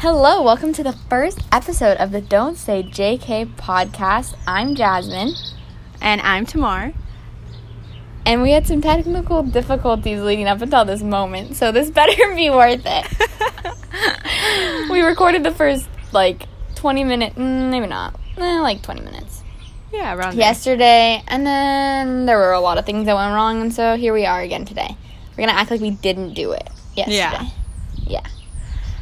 Hello, welcome to the first episode of the Don't Say JK podcast. I'm Jasmine, And I'm Tamar. and we had some technical difficulties leading up until this moment, so this better be worth it. we recorded the first like 20 minute, mm, maybe not, eh, like 20 minutes yeah, around there. yesterday, and then there were a lot of things that went wrong, and so here we are again today. We're gonna act like we didn't do it yesterday. Yeah. Yeah.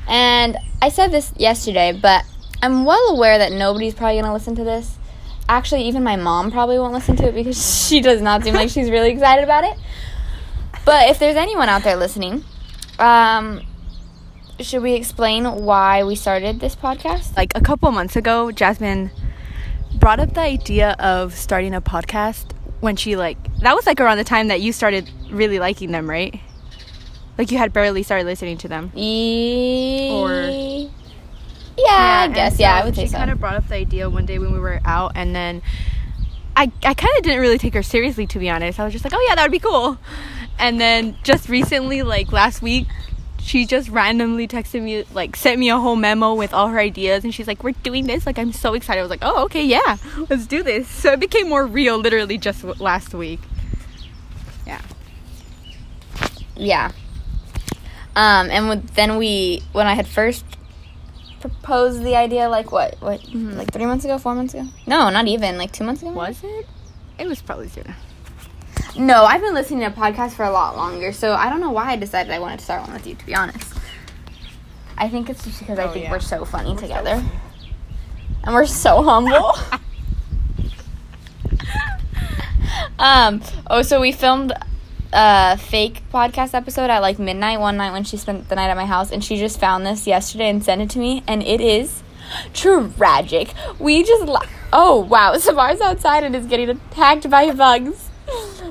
And I said this yesterday, but I'm well aware that nobody's probably gonna listen to this. Actually, even my mom probably won't listen to it because she does not seem like she's really excited about it. But if there's anyone out there listening, um, should we explain why we started this podcast? Like a couple months ago, Jasmine brought up the idea of starting a podcast when she like that was like around the time that you started really liking them, right? Like you had barely started listening to them. E- Or- yeah, I guess. so yeah, I would say she kind of brought up the idea one day when we were out, and then I I kind of didn't really take her seriously, to be honest. I was just like, oh yeah, that would be cool. And then just recently, like last week, she just randomly texted me, like sent me a whole memo with all her ideas, and she's like, we're doing this. Like I'm so excited. I was like, oh okay, yeah, let's do this. So it became more real, literally just last week. Yeah. Yeah. Um, and then we, when I had first proposed the idea, like what, what, Mm-hmm. like three months ago, four months ago? No, not even, like two months ago. Was it? It was probably sooner. No, I've been listening to podcasts for a lot longer, so I don't know why I decided I wanted to start one with you. To be honest, I think it's just because I Oh, think yeah. we're so funny We're so together, funny. and we're so humble. um. Oh, so we filmed a fake podcast episode at like midnight one night when she spent the night at my house, and she just found this yesterday and sent it to me, and it is tragic. We just la- oh wow, Tamar's outside and is getting attacked by bugs.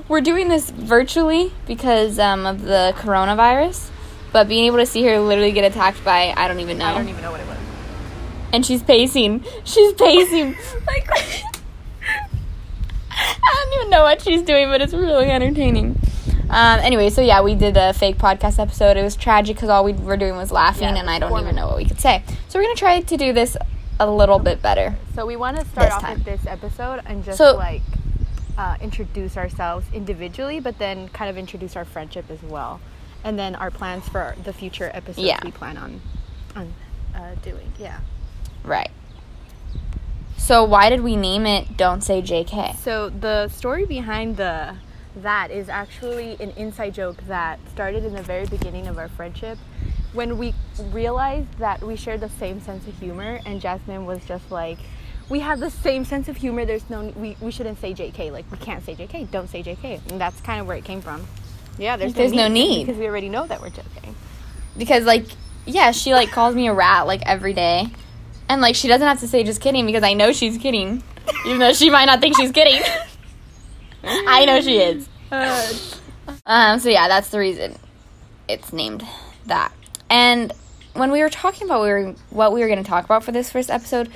We're doing this virtually because um, of the coronavirus, but being able to see her literally get attacked by I don't even know I don't even know what it was. and she's pacing. She's pacing. like I don't even know what she's doing, but it's really entertaining. Um, anyway, so yeah, we did a fake podcast episode. It was tragic because all we were doing was laughing, Yeah, and I don't even know what we could say. So we're gonna try to do this a little bit better. So we want to start off time. with this episode and just So- like uh, introduce ourselves individually, but then kind of introduce our friendship as well, and then our plans for the future episodes Yeah. we plan on on uh, doing. Yeah. Right. So why did we name it "Don't Say JK"? So the story behind the that is actually an inside joke that started in the very beginning of our friendship when we realized that we shared the same sense of humor and Jasmine was just like we have the same sense of humor. There's no we, we shouldn't say JK like we can't say JK don't say JK and that's kind of where it came from. Yeah there's, There's no need. because we already know that we're joking. Because like, yeah, she like calls me a rat like every day, and like she doesn't have to say just kidding because I know she's kidding, even though she might not think she's kidding. I know she is. uh, Um, so yeah, that's the reason it's named that. And when we were talking about we were, what we were going to talk about for this first episode,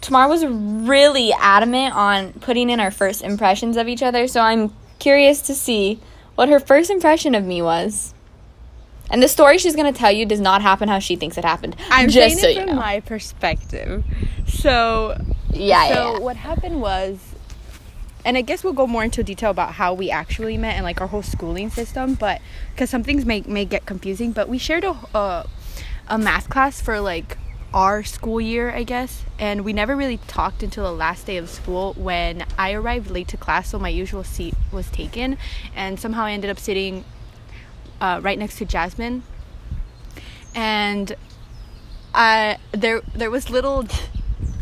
Tamar was really adamant on putting in our first impressions of each other. So I'm curious to see what her first impression of me was. And the story she's going to tell you does not happen how she thinks it happened. I'm just saying so it you from know. my perspective so yeah, so yeah, yeah. what happened was and i guess we'll go more into detail about how we actually met and like our whole schooling system but because some things may, may get confusing but we shared a, a, a math class for like our school year i guess and we never really talked until the last day of school when i arrived late to class so my usual seat was taken and somehow i ended up sitting uh, right next to jasmine. And I there there was little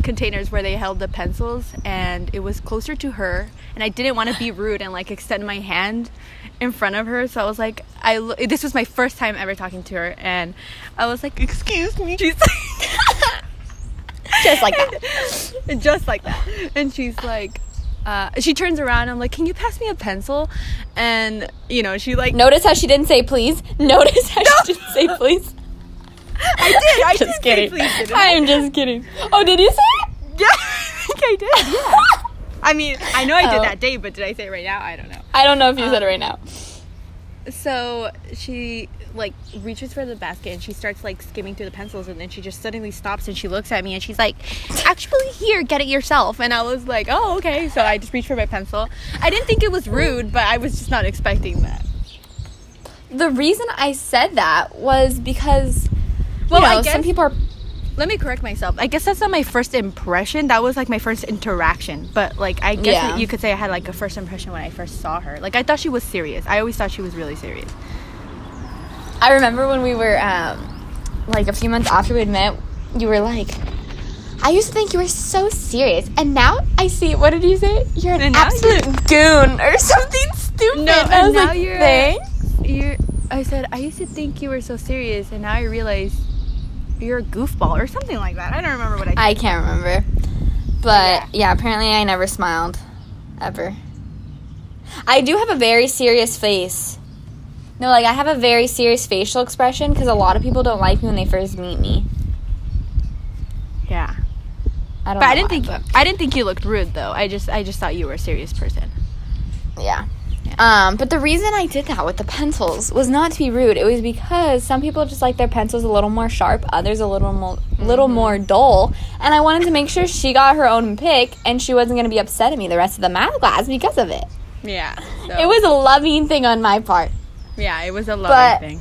containers where they held the pencils and it was closer to her and I didn't want to be rude and like extend my hand in front of her so I was like I this was my first time ever talking to her and I was like excuse me she's like, Just like that. and just like that and she's like uh, she turns around I'm like can you pass me a pencil and you know she like Notice how she didn't say please. Notice how she didn't say please. I did I just did say kidding. please, didn't I? I'm just kidding. Oh, did you say it? Yeah, I think I did. Yeah. I mean, I know I did Oh. that day, but did I say it right now? I don't know. I don't know if you said it right um, now. So she like reaches for the basket and she starts like skimming through the pencils and then she just suddenly stops and she looks at me and she's like, "Actually, here, get it yourself." And I was like, "Oh, okay." So I just reached for my pencil. I didn't think it was rude, but I was just not expecting that. The reason I said that was because Well, you know, I guess some people are let me correct myself. I guess that's not my first impression. That was like my first interaction. But like I guess Yeah. you could say I had like a first impression when I first saw her. Like I thought she was serious. I always thought she was really serious. I remember when we were um, like a few months after we'd met, you were like, I used to think you were so serious, and now I see. What did you say? You're an And absolute goon or something stupid. No, And I and was now like, you're- thanks. You're I said I used to think you were so serious and now I realize you're a goofball or something like that. I don't remember what I. I can't remember, but yeah. apparently I never smiled, ever. I do have a very serious face. No, like I have a very serious facial expression because a lot of people don't like me when they first meet me. yeah. I don't. But know I didn't why, think but- I didn't think you looked rude though. I just I just thought you were a serious person. Yeah. Um, but the reason I did that with the pencils was not to be rude. It was because some people just like their pencils a little more sharp, others a little more little more dull, and I wanted to make sure she got her own pick and she wasn't going to be upset at me the rest of the math class because of it. Yeah. It was a loving thing on my part. yeah, it was a loving But- thing.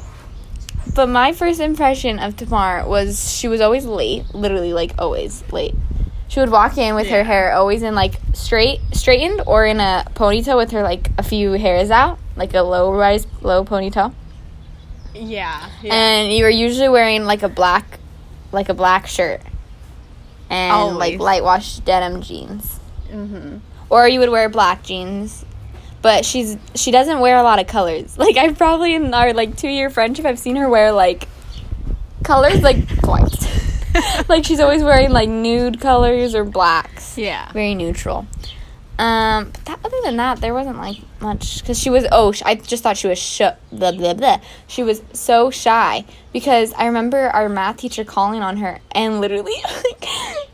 But my first impression of Tamar was she was always late, literally like always late. She would walk in with her hair always in like straight, straightened, or in a ponytail with her like a few hairs out, like a low rise, low ponytail. Yeah. And you were usually wearing like a black, like a black shirt, and like light wash denim jeans, mm-hmm. or you would wear black jeans. But she's she doesn't wear a lot of colors. Like I've probably in our like two year friendship, I've seen her wear like colors like twice. like she's always wearing like nude colors or blacks. Yeah. Very neutral. Um, but that, other than that, there wasn't like much because she was. Oh, sh- I just thought she was sh- blah blah blah. She was so shy because I remember our math teacher calling on her and literally, like,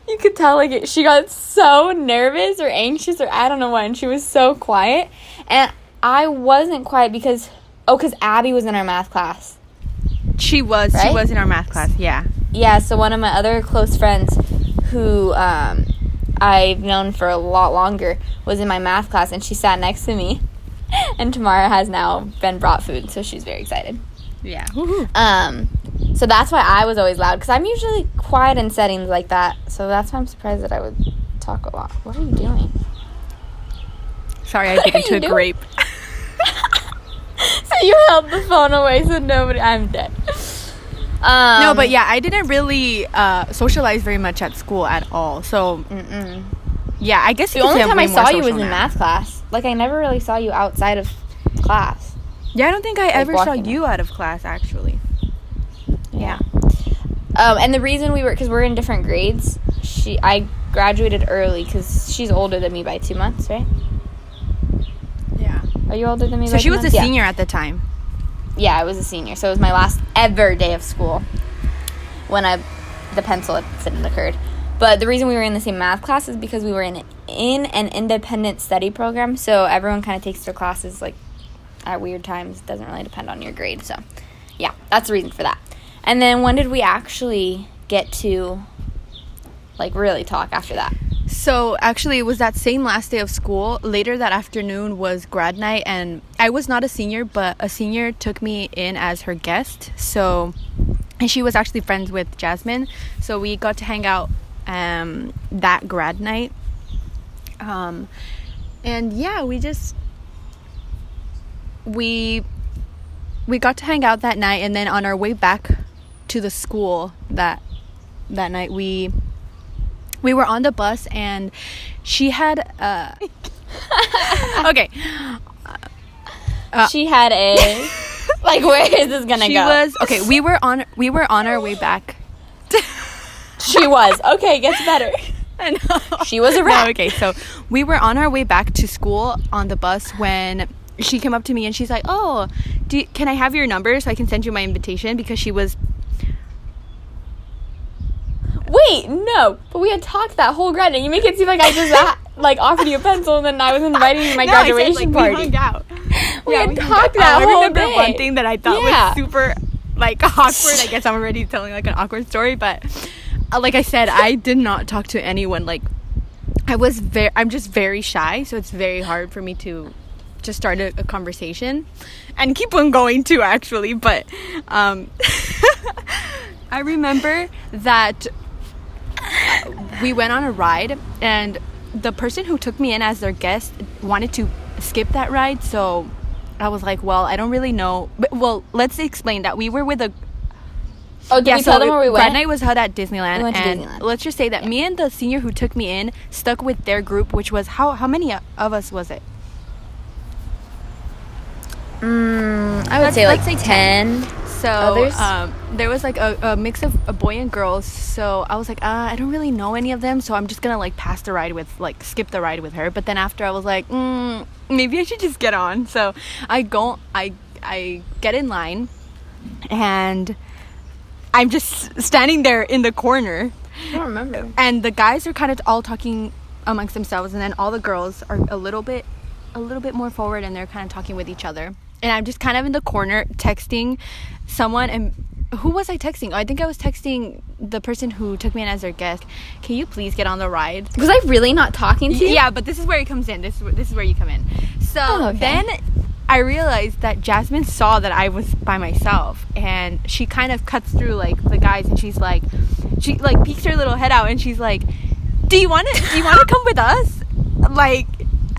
you could tell like it, she got so nervous or anxious or I don't know what, and she was so quiet, and I wasn't quiet because oh, because Abby was in our math class. She was she was in our math class. Yeah. Yeah, so one of my other close friends who um, I've known for a lot longer was in my math class and she sat next to me. And Tamar has now been brought food, so she's very excited. Yeah. Um, so that's why I was always loud because I'm usually quiet in settings like that. So that's why I'm surprised that I would talk a lot. What are you doing? Sorry, I What bit into a doing? grape. you held the phone away so nobody. I'm dead. Um, no, but yeah, I didn't really uh, socialize very much at school at all. So Mm-mm. yeah, I guess The only time I saw you was in now. math class. Like I never really saw you outside of class. Yeah, I don't think I ever saw you out of class actually. Yeah. Um, and the reason we were because we're in different grades. She I graduated early because she's older than me by two months, right? Are you older than me? So she was a? Yeah. senior at the time. Yeah, I was a senior, so it was my last ever day of school when I the pencil incident occurred. But the reason we were in the same math class is because we were in in an independent study program, so everyone kind of takes their classes like at weird times. It doesn't really depend on your grade. So, yeah, that's the reason for that. And then when did we actually get to like really talk after that? So actually, it was that same last day of school. Later that afternoon was grad night, and I was not a senior, but a senior took me in as her guest. So, and she was actually friends with Jasmine. So we got to hang out um, that grad night. Um, and yeah, we just we we got to hang out that night, and then on our way back to the school that that night we we were on the bus and she had uh okay Uh, she had a like where is this gonna she go? was okay we were on we were on our way back she was okay. Gets better. I know. She was a No, okay so we were on our way back to school on the bus when she came up to me and she's like oh do you, can i have your number so i can send you my invitation because she was Wait, no. But we had talked that whole grad, and you make it seem like I just like offered you a pencil, and then I was inviting you to my No, I said, graduation like, party. we hung out We had hung talked that I whole remember day. one thing that I thought Yeah. was super like awkward. I guess I'm already telling like an awkward story, but uh, like I said, I did not talk to anyone. Like I was very, I'm just very shy, so it's very hard for me to just start a, a conversation and keep on going too. Actually, but um, I remember that we went on a ride and the person who took me in as their guest wanted to skip that ride so i was like well i don't really know but, well let's explain that we were with a Oh, did we tell them where we went? night was held at disneyland We went to and Disneyland. let's just say that me and the senior who took me in stuck with their group which was how how many of us was it Mm, I would Let's- say like say 10. So um, there was like a, a mix of a boy and girls. So I was like, uh, I don't really know any of them, so I'm just gonna like pass the ride with like skip the ride with her. But then after I was like, mm, maybe I should just get on. So I go, I I get in line, and I'm just standing there in the corner, I don't remember. and the guys are kind of all talking amongst themselves, and then all the girls are a little bit a little bit more forward, and they're kind of talking with each other. And I'm just kind of in the corner texting someone, and who was I texting? Oh, I think I was texting the person who took me in as their guest. Can you please get on the ride? Was I really not talking to you? Yeah, but this is where it comes in. This is where, this is where you come in. So Oh, okay. then I realized that Jasmine saw that I was by myself, and she kind of cuts through like the guys, and she's like, she like peeks her little head out, and she's like, "Do you want to? Do you want to come with us?" Like,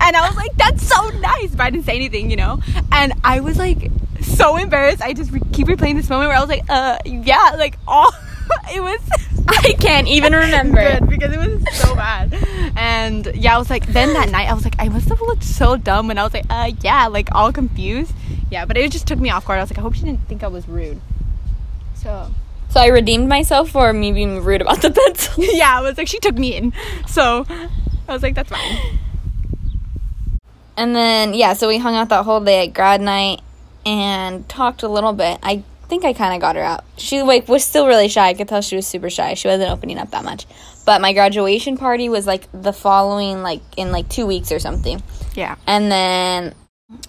and I was like, "That's so nice," but I didn't say anything, you know. And I was like so embarrassed. I just re- keep replaying this moment where I was like, "Uh, yeah," like all it was. I can't even remember. Good because it was so bad. And yeah, I was like, then that night I was like, I must have looked so dumb, and I was like, uh, yeah, like all confused. Yeah, but it just took me off guard. I was like, I hope she didn't think I was rude. So So I redeemed myself for me being rude about the pencil. yeah, I was like, she took me in. So I was like, that's fine. And then yeah, so we hung out that whole day at grad night and talked a little bit. I think I kind of got her out. She like was still really shy. I could tell she was super shy. She wasn't opening up that much. But my graduation party was like the following like in like 2 weeks or something. Yeah. And then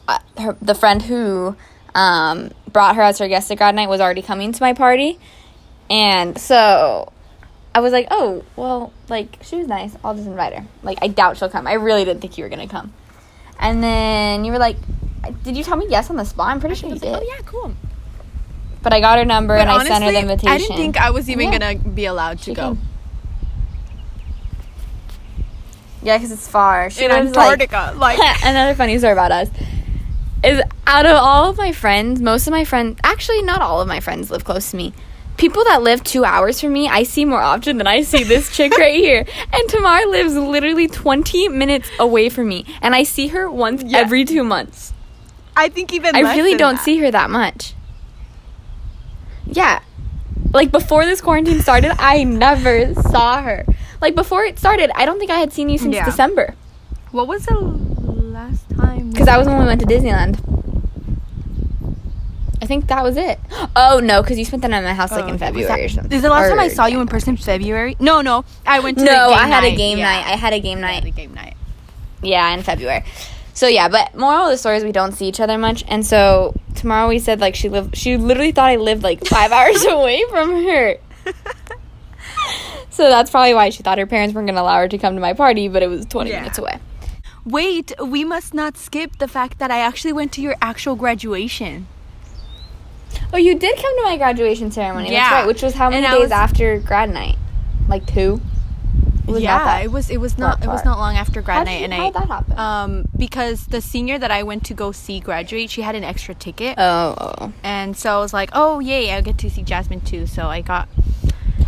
uh, her, the friend who um, brought her as her guest at grad night was already coming to my party. And so I was like, oh, well, like, she was nice. I'll just invite her. Like, I doubt she'll come. I really didn't think you were going to come. And then you were like, did you tell me yes on the spot? I'm pretty sure you did. Oh yeah, cool. But I got her number and But I sent her the invitation. I didn't think I was even Yeah. gonna be allowed to She go. came. Yeah, because it's far. She In lives, like- Antarctica, like, another funny story about us is out of all of my friends, most of my friends, actually not all of my friends live close to me. People that live two hours from me, I see more often than I see this chick right here. And Tamar lives literally 20 minutes away from me. And I see her once Yeah. every two months. I think even I really don't that. see her that much. Yeah. Like before this quarantine started, I never saw her. Like before it started, I don't think I had seen you since Yeah. December. What was the last time? Because that was when we went to Disneyland. I think that was it. Oh no, because you spent the night at my house like Oh, in February that- or something. Is the last time I saw you in person February? No, no. I went to No, the game I had a night. game Yeah. night. I had a game Yeah, night. the game night. Yeah, in February. So yeah, but moral of the story is we don't see each other much, and so Tamar we said like she lived. She literally thought I lived like five hours away from her. So that's probably why she thought her parents weren't gonna allow her to come to my party, but it was twenty Yeah. minutes away. Wait, we must not skip the fact that I actually went to your actual graduation. Oh, you did come to my graduation ceremony. That's Yeah. right. Which was how many And days was- after grad night? Like two. It yeah, it was. It was not. It was not long after grad night, did, and how I. did that happen? Um, because the senior that I went to go see graduate, she had an extra ticket, oh, oh. and so I was like, "Oh yay, I get to see Jasmine too." So I got,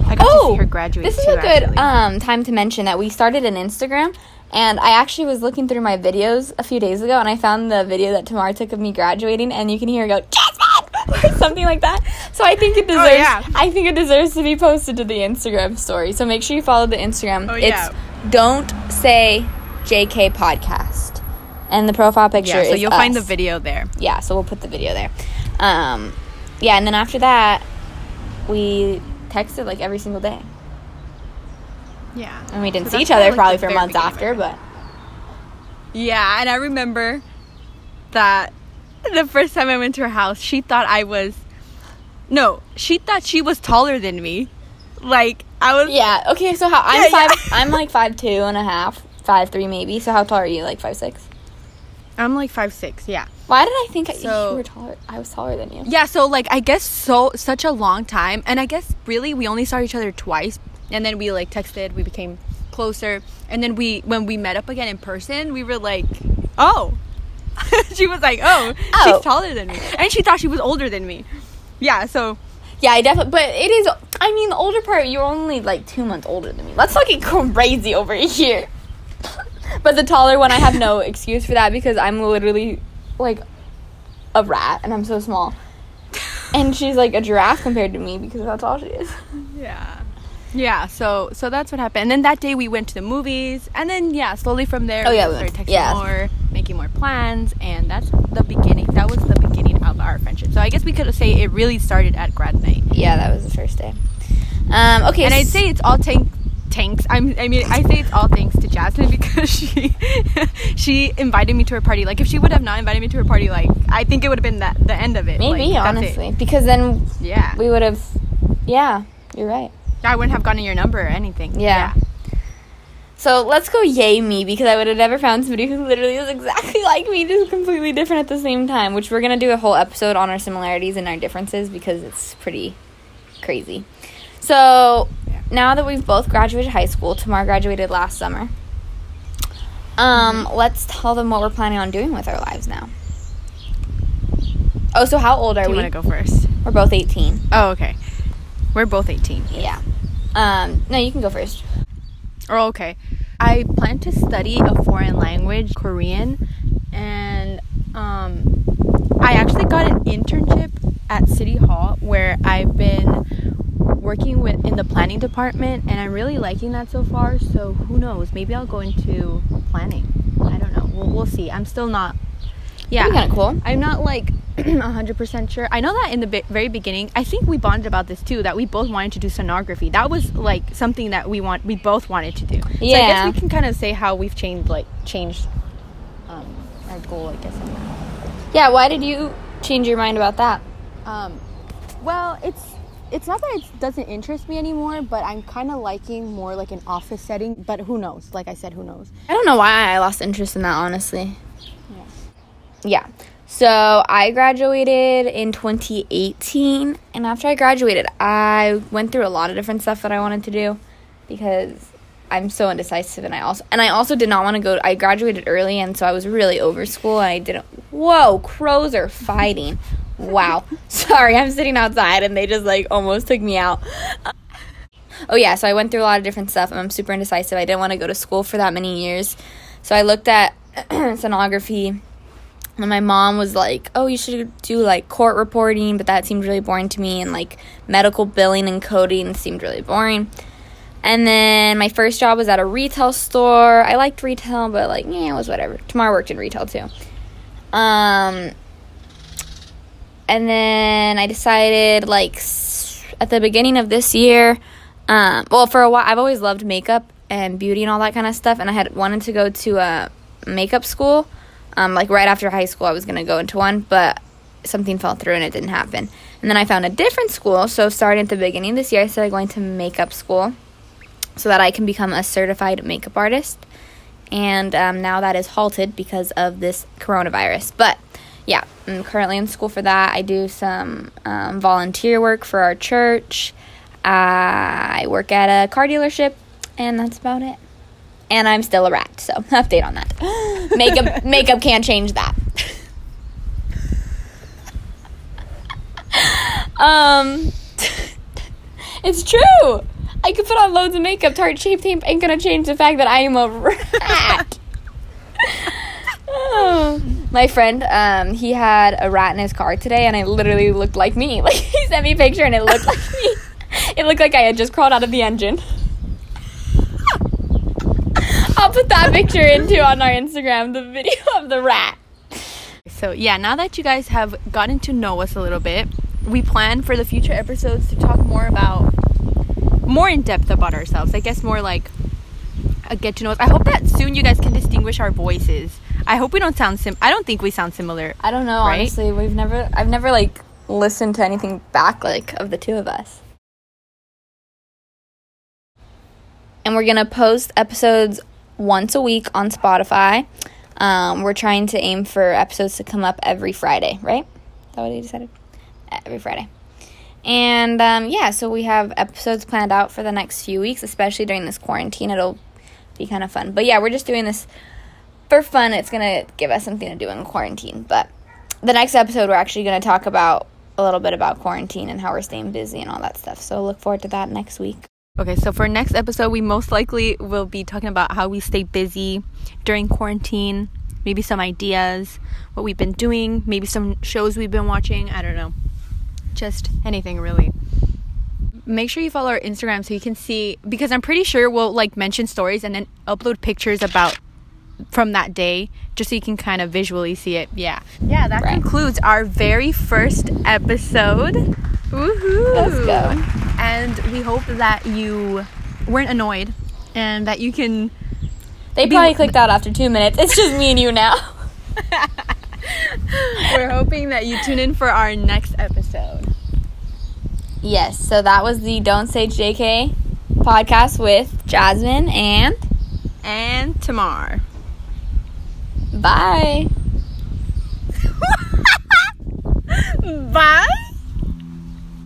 I got to Oh, see her graduate. This is too, a good actually. um, time to mention that we started an Instagram, and I actually was looking through my videos a few days ago, and I found the video that Tamar took of me graduating, and you can hear her go Jasmine or something like that. So I think it deserves. Oh, yeah. I think it deserves to be posted to the Instagram story. So make sure you follow the Instagram. Oh, yeah. It's don't say JK podcast, and the profile picture yeah, so you'll find the video there. Yeah, so we'll put the video there. Um, yeah, and then after that, we texted like every single day. Yeah, And we didn't So see each other like, probably for months after, but Yeah, and I remember that the first time I went to her house, she thought I was No, she thought she was taller than me. Like I was. Yeah. Okay. So how I'm Yeah, yeah. five. I'm like five two and a half, five three maybe. So how tall are you? Like five six. I'm like five six. Yeah. Why did I think So- you were taller? I was taller than you. Yeah. So like I guess so such a long time, and I guess really we only saw each other twice, and then we like texted. We became closer, and then we when we met up again in person, we were like, oh. she was like, oh, Oh. she's taller than me, and she thought she was older than me. Yeah. So Yeah, I definitely. But it is. I mean, the older part, you're only like two months older than me. Let's not get crazy over here. but the taller one, I have no excuse for that because I'm literally like a rat and I'm so small. And she's like a giraffe compared to me because that's all she is. Yeah. Yeah, so so that's what happened. And then that day we went to the movies and then yeah, slowly from there Oh, yeah, we we started texting yeah. more, making more plans, and that's the beginning. That was the beginning of our friendship. So I guess we could say it really started at grad night. Yeah, that was the first day. Um, okay, And I'd say it's all tank tanks. I'm I mean I say it's all thanks to Jasmine because she she invited me to her party. Like if she would have not invited me to her party, like I think it would have been that the end of it. maybe Like, that's it. honestly because then Yeah. we would have. Yeah, you're right. I wouldn't have gotten your number or anything. Yeah. So let's go yay me because I would have never found somebody who literally is exactly like me, just completely different at the same time. Which we're gonna do a whole episode on our similarities and our differences because it's pretty crazy. So now that we've both graduated high school, Tamar graduated last summer. Um, let's tell them what we're planning on doing with our lives now. Oh, so how old are Do you we? want to go first? We're both eighteen. Oh, okay. We're both 18. Yeah. Um, no, you can go first. Oh, okay. I plan to study a foreign language, Korean, and um, I actually got an internship at City Hall where I've been working with in the planning department, and I'm really liking that so far. So who knows? Maybe I'll go into planning. I don't know. We'll, we'll see. I'm still not. Yeah, kind of cool. I'm not like 100% sure. I know that in the be- very beginning, I think we bonded about this too that we both wanted to do sonography. That was like something that we want we both wanted to do. So I guess we can kind of say how we've changed like changed um, our goal, I guess. Yeah. Why did you change your mind about that? Um, well, it's it's not that it doesn't interest me anymore, but I'm kind of liking more like an office setting, but who knows? Like I said, who knows? I don't know why I lost interest in that, honestly. Yeah. So I graduated in 2018, and after I graduated, I went through a lot of different stuff that I wanted to do because I'm so indecisive, and I also and I also did not want to go. I graduated early, and so I was really over school, and I didn't. Whoa, crows are fighting! wow. Sorry, I'm sitting outside, and they just like almost took me out. Oh yeah, so I went through a lot of different stuff. and I'm super indecisive. I didn't want to go to school for that many years. So I looked at sonography and my mom was like, "Oh, you should do like court reporting," but that seemed really boring to me and like medical billing and coding seemed really boring. And then my first job was at a retail store. I liked retail, but like, yeah, it was whatever. Tamar worked in retail too. Um and then I decided like at the beginning of this year um, well, for a while, I've always loved makeup and beauty and all that kind of stuff, and I had wanted to go to a makeup school. Um, like right after high school, I was gonna go into one, but something fell through and it didn't happen. And then I found a different school. So starting at the beginning this year, I started going to makeup school so that I can become a certified makeup artist. And um, now that is halted because of this coronavirus. But yeah, I'm currently in school for that. I do some um, volunteer work for our church. I work at a car dealership, and that's about it. And I'm still a rat, so update on that. makeup makeup can't change that. um, it's true. I could put on loads of makeup. Tarte Shape Tape ain't gonna change the fact that I am a rat. Oh. My friend, um, he had a rat in his car today, and it literally looked like me. Like he sent me a picture, and it looked like me. It looked like I had just crawled out of the engine. I'll put that picture into on our Instagram, the video of the rat. So yeah, now that you guys have gotten to know us a little bit, we plan for the future episodes to talk more about more in depth about ourselves. I guess more like a get to know us. I hope that soon you guys can distinguish our voices. I hope we don't sound sim. I don't think we sound similar. I don't know, Right? honestly. We've never, I've never like listened to anything back like of the two of us. And we're gonna post episodes once a week on Spotify. Um, we're trying to aim for episodes to come up every Friday, right? Is that what you decided? Every Friday. And um, yeah, so we have episodes planned out for the next few weeks, especially during this quarantine. It'll be kind of fun. But yeah, we're just doing this for fun. It's going to give us something to do in quarantine. But the next episode, we're actually going to talk about a little bit about quarantine and how we're staying busy and all that stuff. So look forward to that next week. Okay, so for next episode, we most likely will be talking about how we stay busy during quarantine, maybe some ideas, what we've been doing, maybe some shows we've been watching. I don't know. Just anything really. Make sure you follow our Instagram so you can see because I'm pretty sure we'll like mention stories and then upload pictures about from that day just so you can kind of visually see it. Yeah. Yeah, that Right. concludes our very first episode. Woohoo! Let's go. And we hope that you weren't annoyed and that you can They Be- probably clicked out after two minutes. It's just me and you now. we're hoping that you tune in for our next episode. Yes, so that was the Don't Say JK podcast with Jasmine and And Tamar. bye. Bye.